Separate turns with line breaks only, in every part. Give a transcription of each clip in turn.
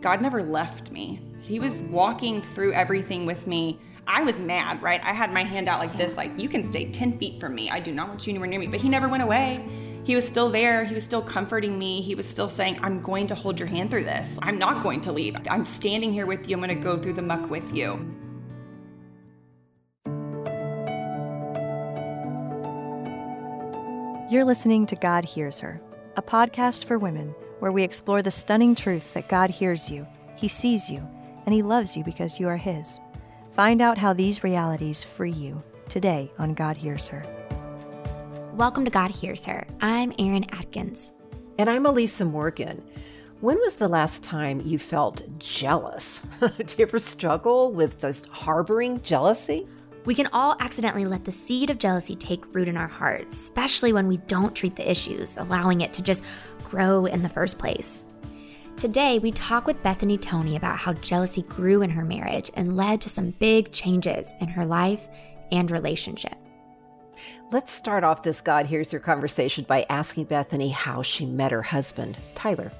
God never left me. He was walking through everything with me. I was mad, right? I had my hand out like this, like, you can stay 10 feet from me. I do not want you anywhere near me. But he never went away. He was still there. He was still comforting me. He was still saying, I'm going to hold your hand through this. I'm not going to leave. I'm standing here with you. I'm going to go through the muck with you.
You're listening to God Hears Her, a podcast for women where we explore the stunning truth that God hears you, He sees you, and He loves you because you are His. Find out how these realities free you today on God Hears Her.
Welcome to God Hears Her. I'm Eryn Adkins.
And I'm Elisa Morgan. When was the last time you felt jealous? Do you ever struggle with just harboring jealousy?
We can all accidentally let the seed of jealousy take root in our hearts, especially when we don't treat the issues, allowing it to just grow in the first place. Today, we talk with Bethany Toney about how jealousy grew in her marriage and led to some big changes in her life and relationship.
Let's start off this God Hears Her conversation by asking Bethany how she met her husband, Tyler.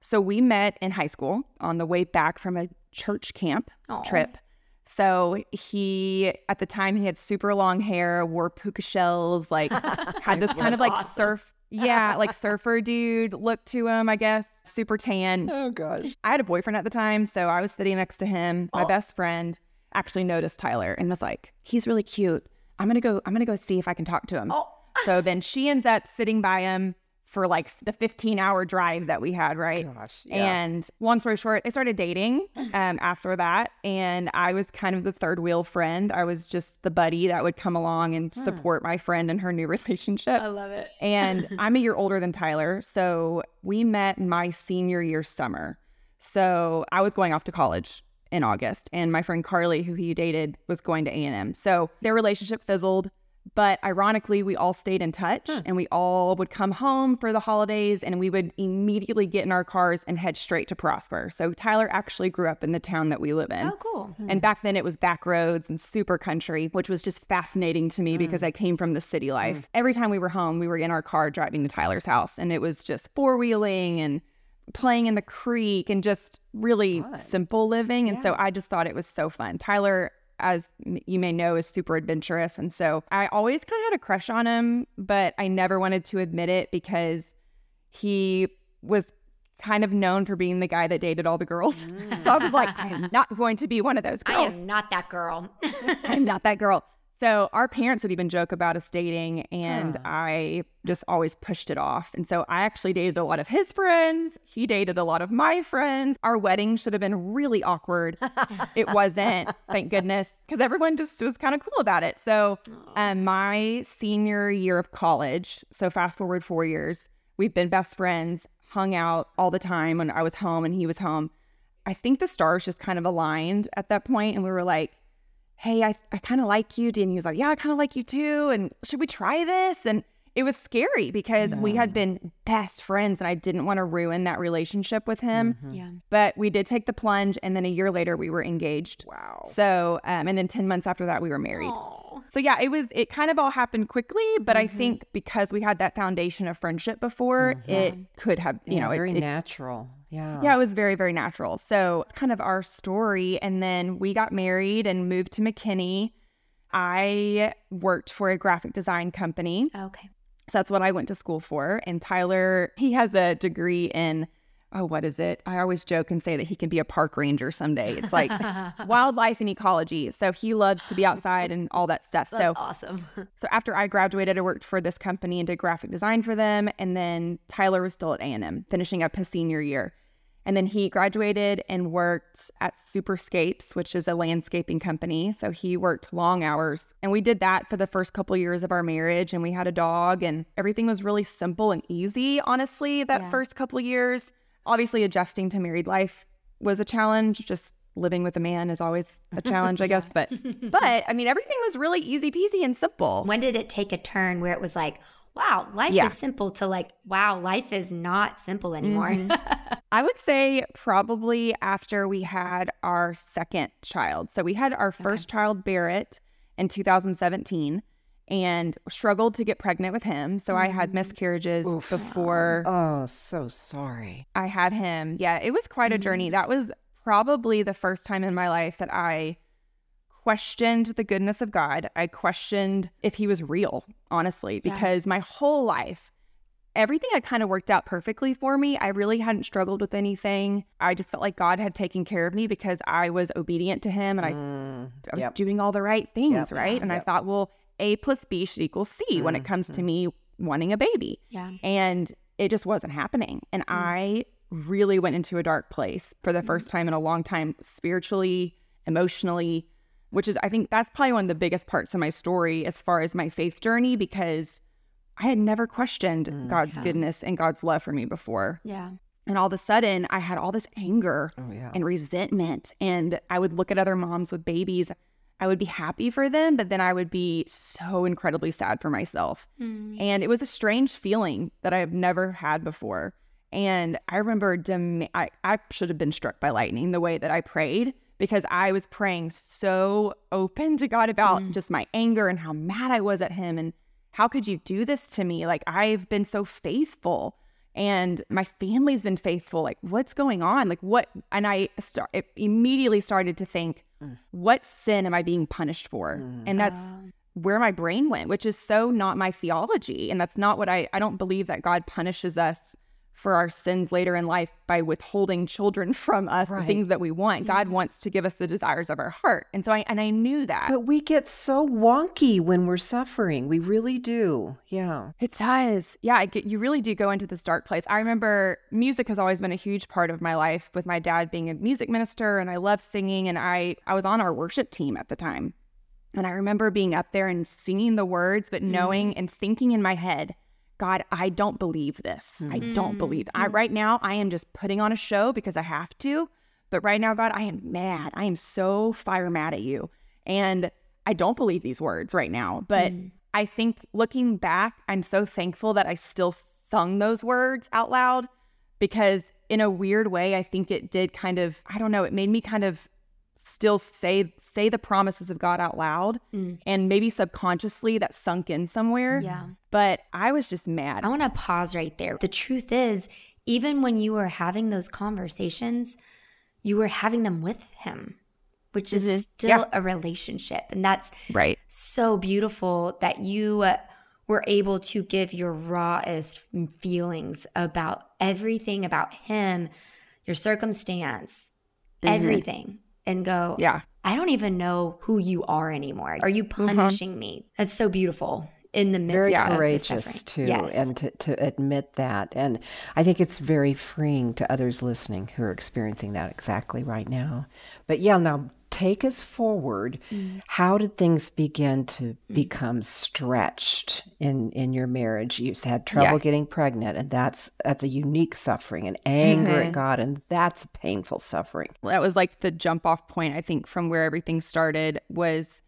So we met in high school on the way back from a church camp Aww. trip. So he, at the time, he had super long hair, wore puka shells, like had this kind of like awesome. surf, yeah, like surfer dude look to him, I guess. Super tan.
Oh gosh.
I had a boyfriend at the time, so I was sitting next to him. My oh. best friend actually noticed Tyler and was like, "He's really cute. I'm gonna go. I'm gonna go see if I can talk to him." Oh. so then she ends up sitting by him for like the 15 hour drive that we had, right? Gosh, yeah. And long story short, I started dating um, after that. And I was kind of the third wheel friend. I was just the buddy that would come along and support my friend in her new relationship.
I love it.
and I'm a year older than Tyler. So we met my senior year summer. So I was going off to college in August and my friend Carly who he dated was going to A&M. So their relationship fizzled but ironically, we all stayed in touch huh. and we all would come home for the holidays and we would immediately get in our cars and head straight to Prosper. So Tyler actually grew up in the town that we live in.
Oh, cool.
Hmm. And back then it was back roads and super country, which was just fascinating to me hmm. because I came from the city hmm. life. Every time we were home, we were in our car driving to Tyler's house and it was just four wheeling and playing in the creek and just really fun. simple living. And yeah. so I just thought it was so fun. Tyler as you may know, is super adventurous. And so I always kind of had a crush on him, but I never wanted to admit it because he was kind of known for being the guy that dated all the girls. Mm. so I was like, I am not going to be one of those girls.
I am not that girl.
I'm not that girl. So our parents would even joke about us dating, and huh. I just always pushed it off. And so I actually dated a lot of his friends. He dated a lot of my friends. Our wedding should have been really awkward. it wasn't, thank goodness, because everyone just was kind of cool about it. So um, my senior year of college, so fast forward four years, we've been best friends, hung out all the time when I was home and he was home. I think the stars just kind of aligned at that point, and we were like hey, I, I kind of like you. And he was like, yeah, I kind of like you too. And should we try this? And it was scary because no. we had been best friends and I didn't want to ruin that relationship with him.
Mm-hmm. Yeah.
But we did take the plunge and then a year later we were engaged.
Wow.
So, um, and then 10 months after that we were married. Aww. So yeah, it was, it kind of all happened quickly, but mm-hmm. I think because we had that foundation of friendship before, mm-hmm. it could have, you
yeah,
know,
very
it,
natural. Yeah.
Yeah, it was very, very natural. So it's kind of our story. And then we got married and moved to McKinney. I worked for a graphic design company.
Okay.
So that's what I went to school for. And Tyler, he has a degree in, oh, what is it? I always joke and say that he can be a park ranger someday. It's like wildlife and ecology. So he loves to be outside and all that stuff.
That's
so
awesome.
so after I graduated, I worked for this company and did graphic design for them. And then Tyler was still at A&M, finishing up his senior year. And then he graduated and worked at Superscapes, which is a landscaping company. So he worked long hours. And we did that for the first couple years of our marriage. And we had a dog, and everything was really simple and easy, honestly, that yeah. first couple years. Obviously, adjusting to married life was a challenge. Just living with a man is always a challenge, I guess. But, but I mean, everything was really easy peasy and simple.
When did it take a turn where it was like, wow, life yeah. is simple to like, wow, life is not simple anymore. Mm-hmm.
I would say probably after we had our second child. So we had our first okay. child, Barrett, in 2017. and struggled to get pregnant with him. So I had miscarriages
Oof.
before
Oh, so sorry.
I had him. Yeah, it was quite a journey. That was probably the first time in my life that I questioned the goodness of God. I questioned if he was real, honestly,
Yeah.
because my whole life, everything had kind of worked out perfectly for me. I really hadn't struggled with anything. I just felt like God had taken care of me because I was obedient to him and I,
Mm,
I was
yep.
doing all the right things,
Yep.
right? And I thought, well, A plus B should equal C when it mm, comes to mm. me wanting a baby
Yeah.
and it just wasn't happening and mm. i really went into a dark place for the first time in a long time spiritually emotionally which is i think that's probably one of the biggest parts of my story as far as my faith journey because i had never questioned god's
yeah.
goodness and god's love for me before
Yeah.
and all of a sudden i had all this anger
Oh, yeah.
and resentment. And I would look at other moms with babies. I would be happy for them, but then I would be so incredibly sad for myself.
Mm.
And it was a strange feeling that I've never had before. And I remember dem- I, I should have been struck by lightning the way that I prayed because I was praying so open to God about mm. just my anger and how mad I was at Him. And how could you do this to me? Like, I've been so faithful and my family's been faithful. Like, what's going on? Like, what? And I start, it immediately started to think, mm. what sin am I being punished for? Mm. And that's um. where my brain went, which is so not my theology. And that's not what I, I don't believe that God punishes us for our sins later in life by withholding children from us, the things that we want. God wants to give us the desires of our heart. And so I, and I knew that.
But we get so wonky when we're suffering. We really do. Yeah.
It does. Yeah, I get, you really do go into this dark place. I remember music has always been a huge part of my life with my dad being a music minister and I love singing and I I was on our worship team at the time. And I remember being up there and singing the words but knowing mm. and thinking in my head, God, I don't believe this. I mm. don't believe. I mm. right now I am just putting on a show because I have to. But right now, God, I am mad. I am so fire mad at you. And I don't believe these words right now. But mm. I think looking back, I'm so thankful that I still sung those words out loud because in a weird way, I think it did kind of, I don't know, it made me kind of still say say the promises of God out loud and maybe subconsciously that sunk in somewhere.
Yeah.
But I was just mad.
I want to pause right there. The truth is, even when you were having those conversations, you were having them with him, which is
Mhm.
still
Yeah.
a relationship. And that's
right.
so beautiful that you uh, were able to give your rawest feelings about everything about him, your circumstance, everything, and go,
Yeah.
I don't even know who you are anymore. Are you mm-hmm. punishing me? That's so beautiful in the midst
Very
of
courageous too,
Yes.
and to, to admit that. And I think it's very freeing to others listening who are experiencing that exactly right now. But yeah, now take us forward.
Mm.
How did things begin to become stretched in in your marriage? You had trouble getting pregnant, and that's that's a unique suffering and anger
Mm-hmm.
at God, and that's a painful suffering.
that was like the jump off point i think from where everything started was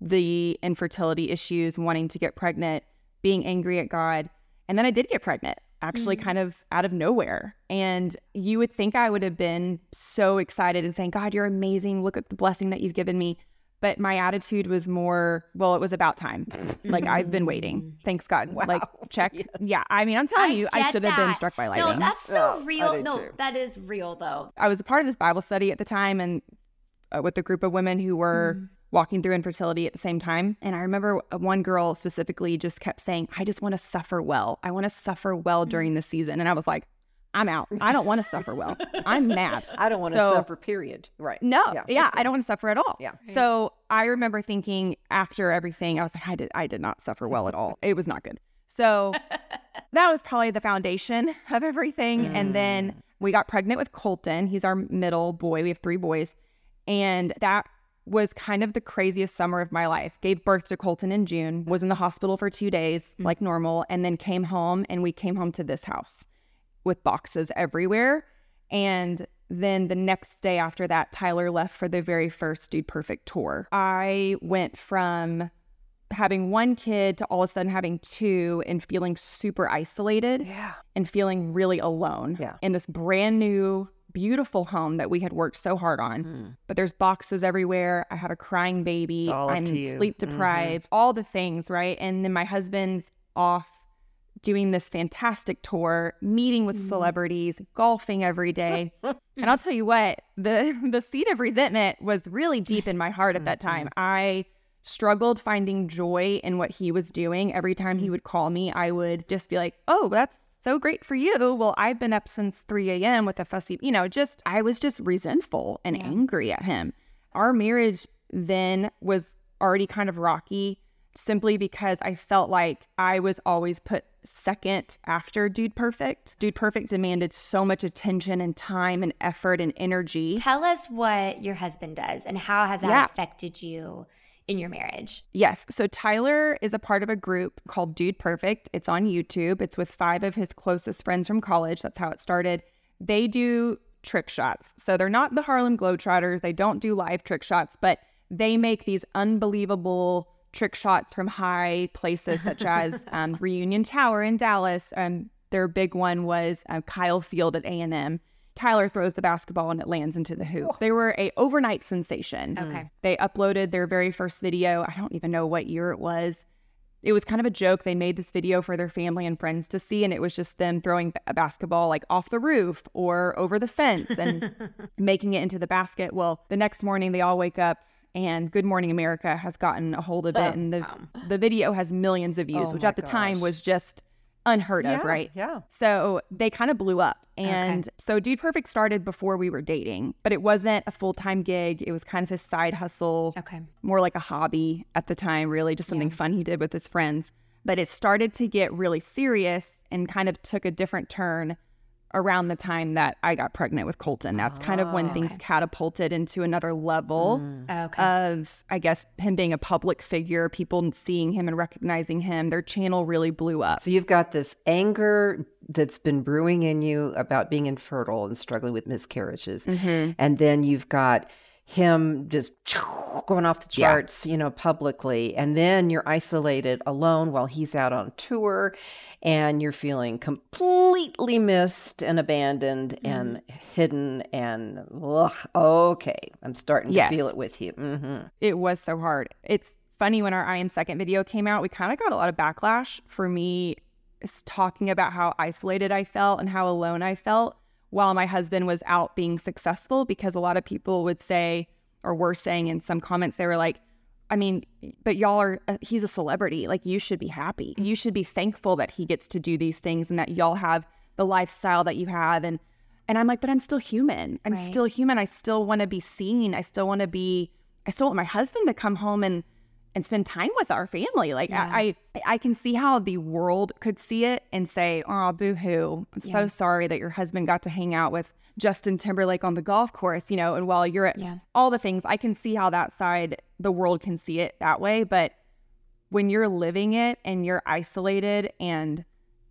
the infertility issues wanting to get pregnant being angry at god and then i did get pregnant actually kind of out of nowhere. And you would think i would have been so excited and saying god you're amazing. Look at the blessing that you've given me. But my attitude was more well it was about time. Like i've been waiting. Thanks god. Like check. Yeah i mean i'm telling you i
get
should have been struck by lightning.
No, that's so
Oh,
real. No,
too.
that is real though.
I was a part of this Bible study at the time and uh, with a group of women who were
Mm-hmm.
Walking through infertility at the same time. And I remember one girl specifically just kept saying, I just want to suffer well. I want to suffer well
Mm.
during this season. And I was like, I'm out. I don't want to suffer well. I'm mad.
I don't want to
So-
suffer. Period. Right.
No,
Yeah.
yeah, I don't want to suffer at all.
Yeah.
So I remember thinking after everything, I was like, I did, I did not suffer well at all. It was not good. So that was probably the foundation of everything. And then we got pregnant with Colton. He's our middle boy. We have three boys, and that was kind of the craziest summer of my life. Gave birth to Colton in June. Was in the hospital for two days, mm. like normal, and then came home. And we came home to this house with boxes everywhere. And then the next day after that, Tyler left for the very first Dude Perfect tour. I went from having one kid to all of a sudden having two and feeling super isolated
Yeah.
and feeling really alone
Yeah.
in this brand new beautiful home that we had worked so hard on.
Mm.
But there's boxes everywhere. I have a crying baby.
It's all up
I'm sleep
Mhm.
deprived, all the things, right? And then my husband's off doing this fantastic tour, meeting with celebrities, golfing every day. and I'll tell you what, the the seed of resentment was really deep in my heart at that time. I struggled finding joy in what he was doing. Every time he would call me, I would just be like, "Oh, that's so great for you. Well, I've been up since 3 a.m. with a fussy, you know, just, I was just resentful and angry at him. Our marriage then was already kind of rocky simply because I felt like I was always put second after Dude Perfect. Dude Perfect demanded so much attention and time and effort and energy.
Tell us what your husband does and how has that
Yeah.
affected you in your marriage?
Yes. So Tyler is a part of a group called Dude Perfect. It's on YouTube. It's with five of his closest friends from college. That's how it started. They do trick shots. So they're not the Harlem Globetrotters. They don't do live trick shots, but they make these unbelievable trick shots from high places such as um, Reunion Tower in Dallas. Um, their big one was uh, Kyle Field at A&M. Tyler throws the basketball and it lands into the hoop. Oh. They were a overnight sensation.
Okay. Mm.
They uploaded their very first video. I don't even know what year it was. It was kind of a joke. They made this video for their family and friends to see, and it was just them throwing a basketball like off the roof or over the fence and making it into the basket. Well, the next morning they all wake up and Good Morning America has gotten a hold of it, oh, and the the video has millions of views,
Oh
which at the time was just unheard of,
Yeah,
right?
yeah.
So they kind of blew up. And so Dude Perfect started before we were dating, but it wasn't a full time gig. It was kind of his side hustle,
Okay.
more like a hobby at the time, really, just something fun he did with his friends. But it started to get really serious and kind of took a different turn around the time that I got pregnant with Colton. That's kind of when ah, things catapulted into another level mm.
ah, Okay.
of, I guess, him being a public figure, people seeing him and recognizing him. Their channel really blew up.
So you've got this anger that's been brewing in you about being infertile and struggling with miscarriages.
Mm-hmm.
And then you've got him just going off the
Yeah.
charts, you know, publicly. And then you're isolated alone while he's out on tour and you're feeling completely missed and abandoned and hidden and ugh, okay, I'm starting to feel it with you. hmm
it was so hard. It's funny when our I am second video came out, we kind of got a lot of backlash for me talking about how isolated I felt and how alone I felt while my husband was out being successful because a lot of people would say or were saying in some comments they were like I mean, but y'all are, uh, he's a celebrity. Like, you should be happy. You should be thankful that he gets to do these things and that y'all have the lifestyle that you have. And, and I'm like, but I'm still human. I'm
Right.
still human. I still want to be seen. I still want to be, I still want my husband to come home and, and spend time with our family. Like, I, I, I can see how the world could see it and say, oh, boo hoo. I'm so sorry that your husband got to hang out with Justin Timberlake on the golf course, you know, and while you're at
Yeah.
all the things, I can see how that side, the world can see it that way. But when you're living it and you're isolated and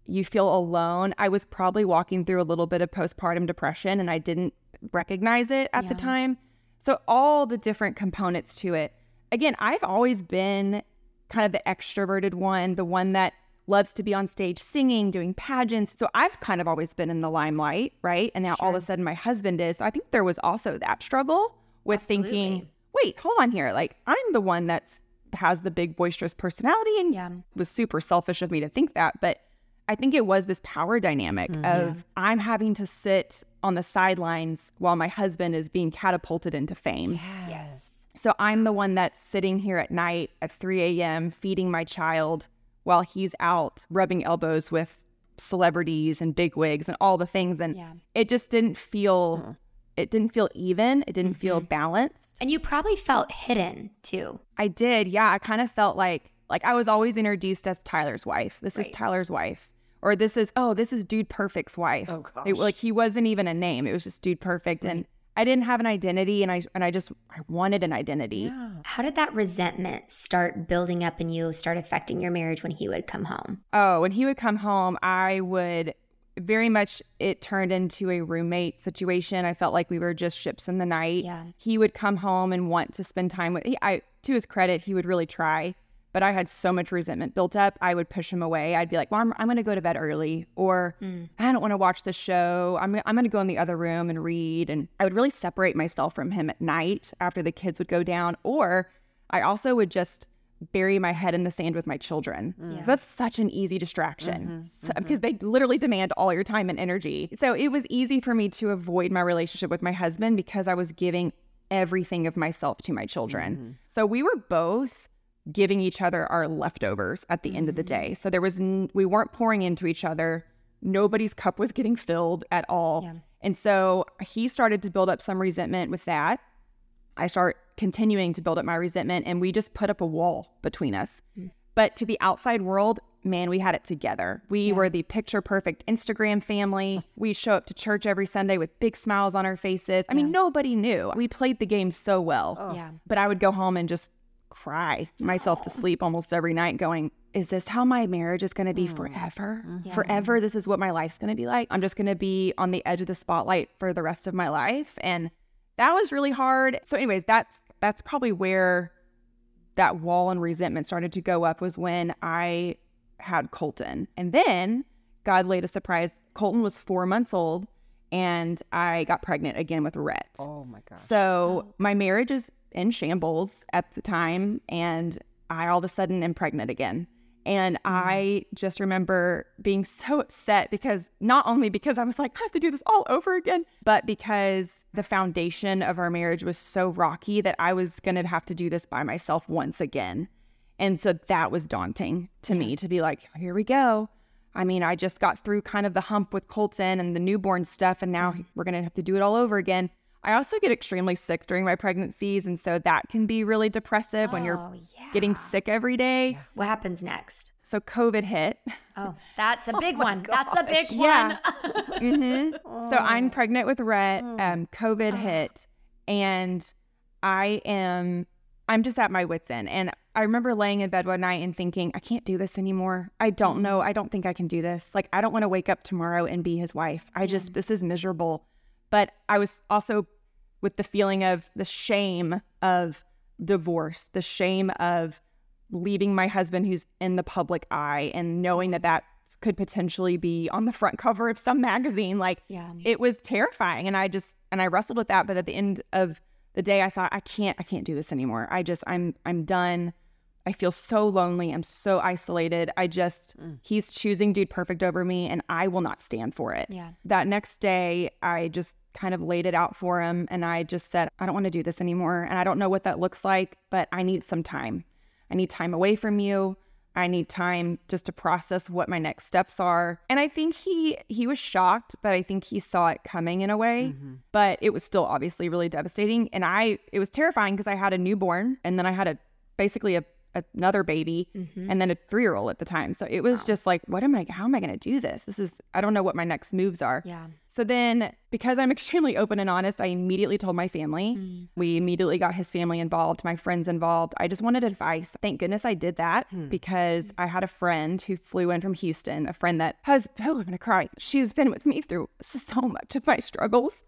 you feel alone, I was probably walking through a little bit of postpartum depression and I didn't recognize it at the time. So, all the different components to it. Again, I've always been kind of the extroverted one, the one that loves to be on stage singing, doing pageants. So I've kind of always been in the limelight, right? And now all of a sudden my husband is. So I think there was also that struggle with thinking, wait, hold on here. Like I'm the one that's has the big boisterous personality and
Yeah.
was super selfish of me to think that. But I think it was this power dynamic mm-hmm. of I'm having to sit on the sidelines while my husband is being catapulted into fame.
Yes.
So I'm the one that's sitting here at night at 3 a.m. feeding my child while he's out rubbing elbows with celebrities and bigwigs and all the things. And
Yeah.
it just didn't feel, uh-huh. it didn't feel even. It didn't feel mm-hmm. balanced.
And you probably felt hidden too.
I did. Yeah. I kind of felt like, like I was always introduced as Tyler's wife. This is Tyler's wife. Or this is, oh, this is Dude Perfect's wife.
Oh,
It- like he wasn't even a name. It was just Dude Perfect. And I didn't have an identity and I, and I just, I wanted an identity.
How did that resentment start building up in you, start affecting your marriage when he would come home?
Oh, when he would come home, I would very much it turned into a roommate situation. I felt like we were just ships in the night.
Yeah.
He would come home and want to spend time with he, I to his credit, he would really try but I had so much resentment built up. I would push him away. I'd be like, well, I'm, I'm going to go to bed early, or mm. I don't want to watch the show. I'm, I'm going to go in the other room and read. And I would really separate myself from him at night after the kids would go down. Or I also would just bury my head in the sand with my children. Mm. So That's such an easy distraction mm-hmm. So- because mm-hmm. they literally demand all your time and energy. So it was easy for me to avoid my relationship with my husband because I was giving everything of myself to my children. Mm-hmm. So we were both giving each other our leftovers at the end of the mm. day. So there was n- we weren't pouring into each other. Nobody's cup was getting filled at all.
Yeah.
And so he started to build up some resentment with that. I start continuing to build up my resentment and we just put up a wall between us. Mm. But to the outside world, man, we had it together. We were the picture perfect Instagram family. We show up to church every Sunday with big smiles on our faces. I mean, nobody knew. We played the game so well. Oh.
Yeah.
But I would go home and just cry myself to sleep almost every night, going, Is this how my marriage is going to be mm. forever? Mm-hmm. Forever, this is what my life's going to be like. I'm just going to be on the edge of the spotlight for the rest of my life. And that was really hard. So, anyways, that's that's probably where that wall and resentment started to go up was when I had Colton. And then God laid a surprise. Colton was four months old and I got pregnant again with Rhett.
Oh my gosh.
So my marriage is in shambles at the time, and I all of a sudden am pregnant again. And mm-hmm. I just remember being so upset because not only because I was like, I have to do this all over again, but because the foundation of our marriage was so rocky that I was going to have to do this by myself once again. And so that was daunting to me to be like, here we go. I mean, I just got through kind of the hump with Colton and the newborn stuff, and now mm-hmm. we're going to have to do it all over again. I also get extremely sick during my pregnancies. And so that can be really depressive when you're
Oh, yeah.
getting sick every day.
What happens next?
So COVID hit.
Oh, that's a big one. That's a big
Yeah.
one.
hmm So I'm pregnant with Rhett. Um, COVID hit, and I am. I'm just at my wits end. And I remember laying in bed one night and thinking, I can't do this anymore. I don't know. I don't think I can do this. Like, I don't want to wake up tomorrow and be his wife. I just, this is miserable. But I was also with the feeling of the shame of divorce, the shame of leaving my husband who's in the public eye and knowing that that could potentially be on the front cover of some magazine. Like
Yeah.
it was terrifying and i just and i wrestled with that but at the end of the day i thought i can't i can't do this anymore. I just i'm i'm done. I feel so lonely. I'm so isolated. I just mm. he's choosing dude perfect over me and i will not stand for it.
Yeah.
that next day i just kind of laid it out for him and i just said i don't want to do this anymore and i don't know what that looks like but i need some time. I need time away from you. I need time just to process what my next steps are. And i think he he was shocked but i think he saw it coming in a way mm-hmm. but it was still obviously really devastating and i it was terrifying because i had a newborn and then i had a basically a another baby mm-hmm. and then a three-year-old at the time so it was just like what am i how am i going to do this this is i don't know what my next moves are
Yeah.
so then, because I'm extremely open and honest, I immediately told my family. Mm. We immediately got his family involved, my friends involved. I just wanted advice. Thank goodness I did that hmm. because I had a friend who flew in from Houston, a friend that has, oh, I'm going to cry. She's been with me through so much of my struggles,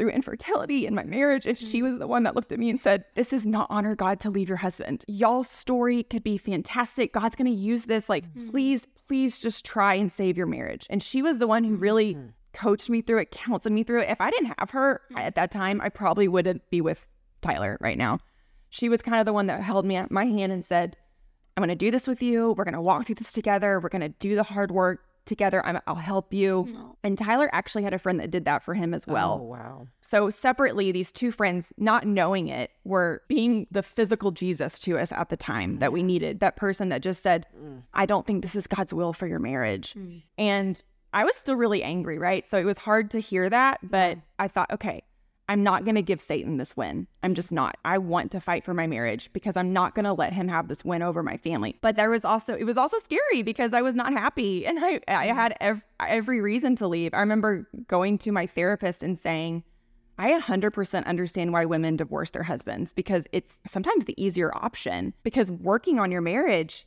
through infertility in my marriage. And she mm-hmm. was the one that looked at me and said, This is not honor God to leave your husband. Y'all's story could be fantastic. God's going to use this. Like, mm-hmm. please, please just try and save your marriage. And she was the one who really mm-hmm. coached me through it, counseled me through it. If I didn't have her at that time, I probably wouldn't be with Tyler right now. She was kind of the one that held me at my hand and said, I'm going to do this with you. We're going to walk through this together. We're going to do the hard work together. I'm, I'll help you. Oh. And Tyler actually had a friend that did that for him as oh, well.
Oh, wow.
So separately, these two friends, not knowing it, were being the physical Jesus to us at the time that we needed. That person that just said, mm. I don't think this is God's will for your marriage. Mm. And I was still really angry, right? So it was hard to hear that, but I thought, okay, I'm not going to give Satan this win. I'm just not. I want to fight for my marriage because I'm not going to let him have this win over my family. But there was also, it was also scary because I was not happy and I, I mm-hmm. had ev- every reason to leave. I remember going to my therapist and saying, I 100% understand why women divorce their husbands because it's sometimes the easier option because working on your marriage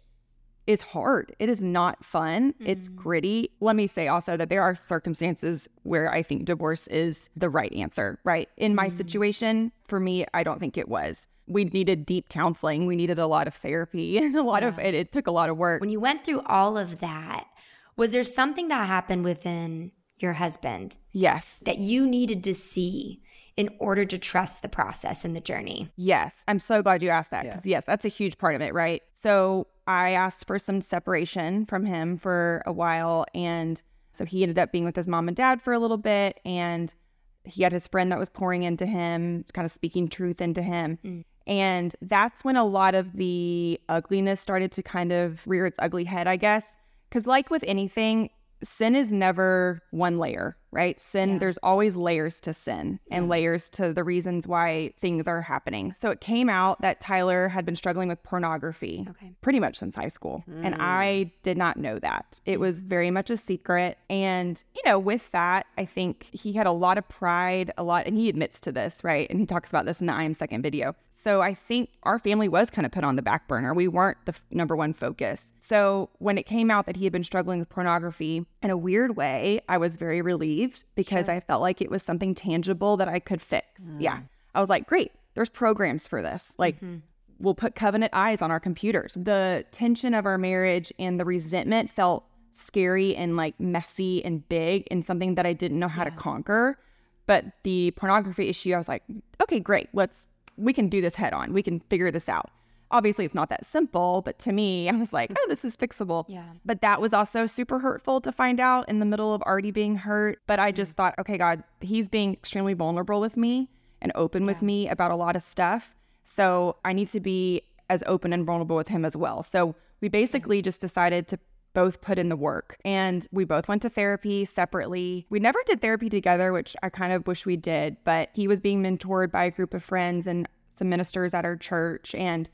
is hard. It is not fun. It's mm. gritty. Let me say also that there are circumstances where I think divorce is the right answer, right? In my mm. situation, for me, I don't think it was. we needed deep counseling. We needed a lot of therapy and a lot of it, it took a lot of work.
When you went through all of that, was there something that happened within your husband
yes.
that you needed to see in order to trust the process and the journey?
Yes. I'm so glad you asked that
Yeah.
because, yes, that's a huge part of it, right? So I asked for some separation from him for a while. And so he ended up being with his mom and dad for a little bit. And he had his friend that was pouring into him, kind of speaking truth into him.
Mm.
And that's when a lot of the ugliness started to kind of rear its ugly head, I guess. Because, like with anything, sin is never one layer, right? Sin,
Yeah.
there's always layers to sin and
Yeah.
layers to the reasons why things are happening. So it came out that Tyler had been struggling with pornography
Okay.
pretty much since high school. And I mm. did not know that. It mm. was very much a secret. And, you know, with that, I think he had a lot of pride, a lot, and he admits to this, right? And he talks about this in the I Am Second video. So I think our family was kind of put on the back burner. We weren't the f- number one focus. So when it came out that he had been struggling with pornography in a weird way, I was very relieved because I felt like it was something tangible that I could fix. Mm-hmm. Yeah. I was like, great, there's programs for this. Like, mm-hmm. we'll put covenant eyes on our computers. The tension of our marriage and the resentment felt scary and like messy and big and something that I didn't know how to conquer. But the pornography issue, I was like, okay, great. Let's, we can do this head on. We can figure this out. Obviously, it's not that simple, but to me, I was like, oh, this is fixable.
Yeah.
But that was also super hurtful to find out in the middle of already being hurt. But I just mm. thought, okay, God, he's being extremely vulnerable with me and open with me about a lot of stuff. So I need to be as open and vulnerable with him as well. So we basically just decided to both put in the work and we both went to therapy separately. We never did therapy together, which I kind of wish we did, but he was being mentored by a group of friends and some ministers at our church. And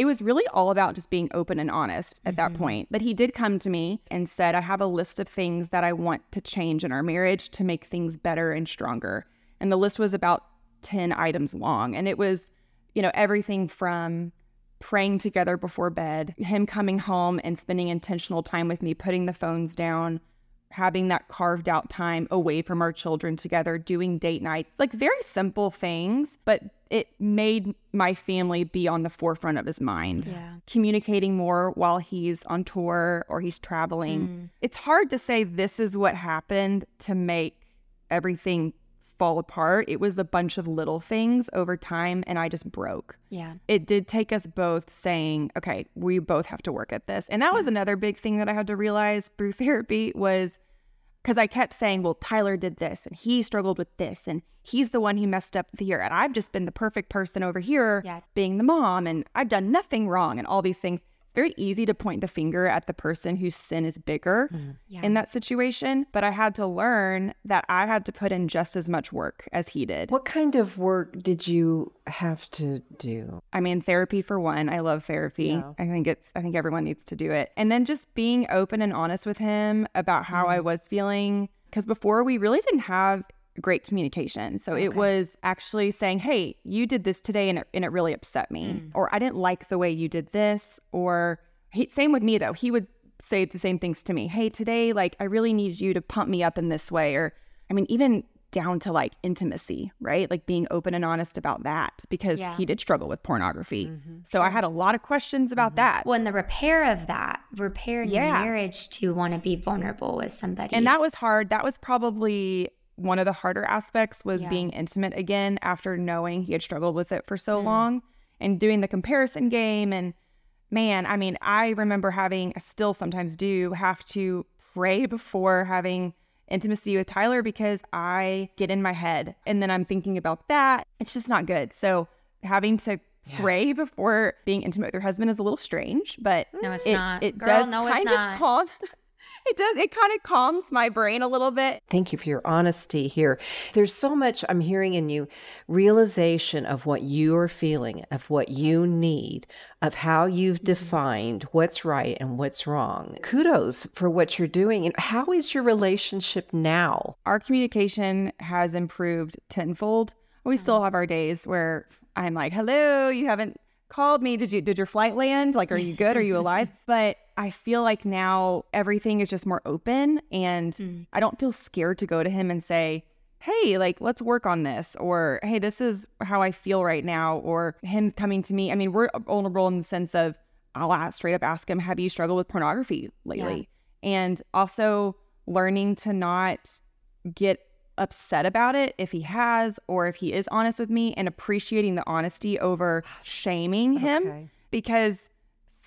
it was really all about just being open and honest at that mm-hmm. point. But he did come to me and said, I have a list of things that I want to change in our marriage to make things better and stronger. And the list was about 10 items long. And it was, you know, everything from praying together before bed, him coming home and spending intentional time with me, putting the phones down, having that carved out time away from our children together, doing date nights, like very simple things, but it made my family be on the forefront of his mind.
Yeah.
Communicating more while he's on tour or he's traveling. Mm. It's hard to say this is what happened to make everything fall apart. It was a bunch of little things over time, and I just broke
Yeah.
it did take us both saying, okay, we both have to work at this. And that was another big thing that I had to realize through therapy was because I kept saying, well, Tyler did this and he struggled with this and he's the one who messed up here. And I've just been the perfect person over here
Yeah.
being the mom and I've done nothing wrong and all these things. It's very easy to point the finger at the person whose sin is bigger mm-hmm.
Yeah.
in that situation. But I had to learn that I had to put in just as much work as he did.
What kind of work did you have to do?
I mean, therapy for one. I love therapy.
Yeah.
I think it's, I think everyone needs to do it. And then just being open and honest with him about how I mm-hmm. was feeling. Because before we really didn't have great communication. So it was actually saying, hey, you did this today and it, and it really upset me. Mm. Or I didn't like the way you did this. Or he, same with me, though. He would say the same things to me. Hey, today, like, I really need you to pump me up in this way. Or, I mean, even down to like intimacy, right? Like being open and honest about that because
Yeah.
he did struggle with pornography. Mm-hmm. So I had a lot of questions about mm-hmm. that.
Well, and the repair of that, repairing your marriage to want to be vulnerable with somebody.
And that was hard. That was probably one of the harder aspects was
Yeah.
being intimate again after knowing he had struggled with it for so mm-hmm. long and doing the comparison game and man, I mean, I remember having I still sometimes do have to pray before having intimacy with Tyler because I get in my head and then I'm thinking about that. It's just not good. So having to pray before being intimate with your husband is a little strange, but
No, it's
it,
not.
It
Girl,
does
no, it's
kind
not.
of calm. It does. It kind of calms my brain a little bit.
Thank you for your honesty here. There's so much I'm hearing in you realization of what you are feeling, of what you need, of how you've mm-hmm. defined what's right and what's wrong. Kudos for what you're doing. And how is your relationship now?
Our communication has improved tenfold. We still mm. have our days where I'm like, "Hello, you haven't called me. Did you did your flight land? Like, are you good? Are you alive?" But I feel like now everything is just more open, and hmm. I don't feel scared to go to him and say, hey, like, let's work on this, or hey, this is how I feel right now, or him coming to me. I mean, we're vulnerable in the sense of I'll ask, straight up ask him, have you struggled with pornography lately? Yeah. And also learning to not get upset about it if he has or if he is honest with me and appreciating the honesty over shaming him okay. because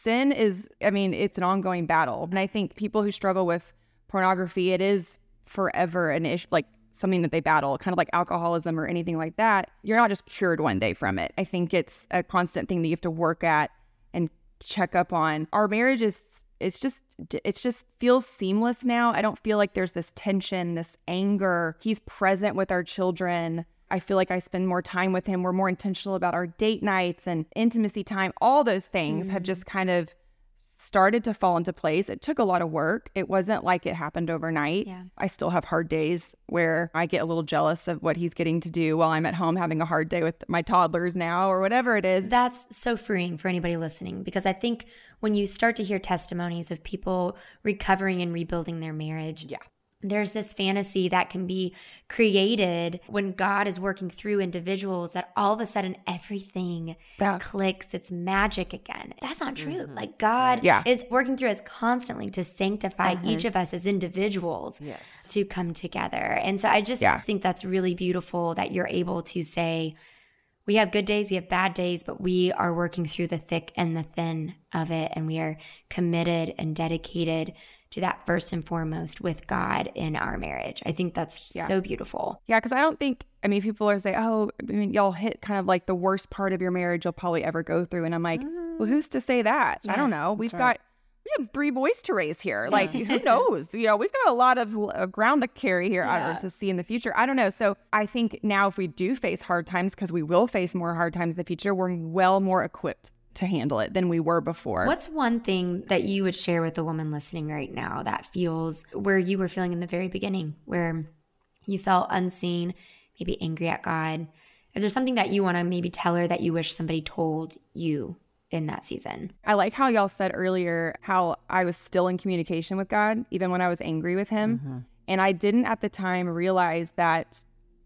sin is i mean it's an ongoing battle and i think people who struggle with pornography it is forever an issue like something that they battle, kind of like alcoholism or anything like that, you're not just cured one day from it. I think it's a constant thing that you have to work at and check up on. Our marriage is it's just it's just feels seamless now. I don't feel like there's this tension, this anger. He's present with our children. I feel like I spend more time with him. We're more intentional about our date nights and intimacy time. All those things mm-hmm. have just kind of started to fall into place. It took a lot of work. It wasn't like it happened overnight. Yeah. I still have hard days where I get a little jealous of what he's getting to do while I'm at home having a hard day with my toddlers now or whatever it is.
That's so freeing for anybody listening because I think when you start to hear testimonies of people recovering and rebuilding their marriage,
yeah
there's this fantasy that can be created when God is working through individuals that all of a sudden everything yeah. clicks. It's magic again. That's not true. Mm-hmm. Like God yeah. is working through us constantly to sanctify mm-hmm. each of us as individuals
yes.
to come together. And so I just yeah. think that's really beautiful that you're able to say, we have good days, we have bad days, but we are working through the thick and the thin of it. And we are committed and dedicated to that first and foremost with God in our marriage. I think that's yeah. so beautiful.
Yeah, because I don't think, I mean, people are saying, oh, I mean, y'all hit kind of like the worst part of your marriage you'll probably ever go through. And I'm like, mm. well, who's to say that? Yeah, I don't know. We've right. got, we have three boys to raise here. Like, who knows? You know, we've got a lot of uh, ground to carry here uh, yeah. to see in the future. I don't know. So I think now if we do face hard times, because we will face more hard times in the future, we're well more equipped to handle it than we were before.
What's one thing that you would share with a woman listening right now that feels where you were feeling in the very beginning, where you felt unseen, maybe angry at God? Is there something that you want to maybe tell her that you wish somebody told you in that season?
I like how y'all said earlier how I was still in communication with God, even when I was angry with Him. Mm-hmm. And I didn't at the time realize that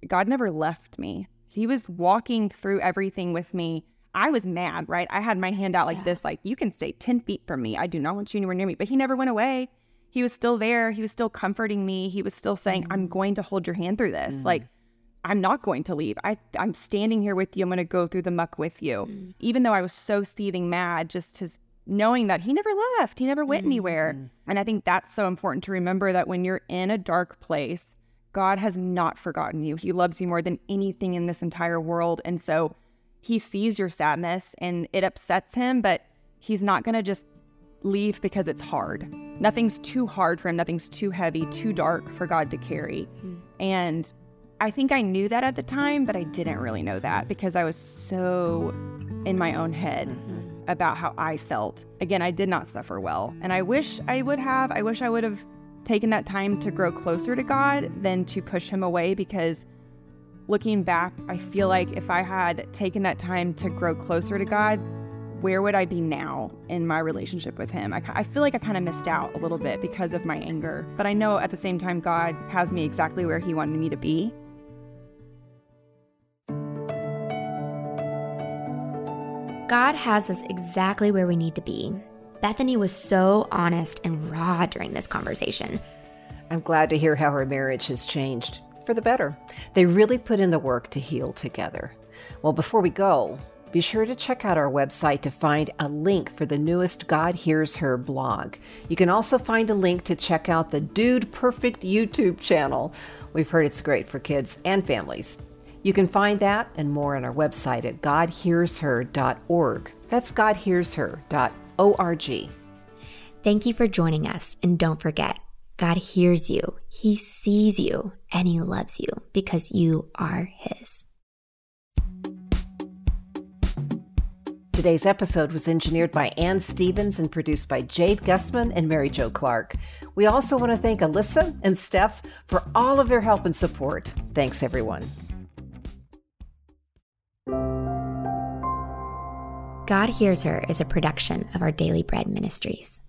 God never left me. He was walking through everything with me I was mad, right? I had my hand out like yeah. this, like, you can stay 10 feet from me. I do not want you anywhere near me. But he never went away. He was still there. He was still comforting me. He was still saying, mm-hmm. I'm going to hold your hand through this. Mm-hmm. Like, I'm not going to leave. I, I'm standing here with you. I'm going to go through the muck with you. Mm-hmm. Even though I was so seething mad, just his knowing that he never left, he never went anywhere. Mm-hmm. And I think that's so important to remember that when you're in a dark place, God has not forgotten you. He loves you more than anything in this entire world. And so, he sees your sadness and it upsets him, but he's not going to just leave because it's hard. Nothing's too hard for him, nothing's too heavy, too dark for God to carry. Mm-hmm. And I think I knew that at the time, but I didn't really know that because I was so in my own head mm-hmm. about how I felt. Again, I did not suffer well. And I wish I would have. I wish I would have taken that time to grow closer to God than to push him away because looking back, I feel like if I had taken that time to grow closer to God, where would I be now in my relationship with Him? I, I feel like I kind of missed out a little bit because of my anger. But I know at the same time, God has me exactly where He wanted me to be.
God has us exactly where we need to be. Bethany was so honest and raw during this conversation.
I'm glad to hear how her marriage has changed for the better. They really put in the work to heal together. Well, before we go, be sure to check out our website to find a link for the newest God Hears Her blog. You can also find a link to check out the Dude Perfect YouTube channel. We've heard it's great for kids and families. You can find that and more on our website at godhearsher.org. That's godhearsher.org.
Thank you for joining us, and don't forget, God hears you, He sees you, and He loves you because you are His.
Today's episode was engineered by Ann Stevens and produced by Jade Gustman and Mary Jo Clark. We also want to thank Alyssa and Steph for all of their help and support. Thanks, everyone.
God Hears Her is a production of our Daily Bread Ministries.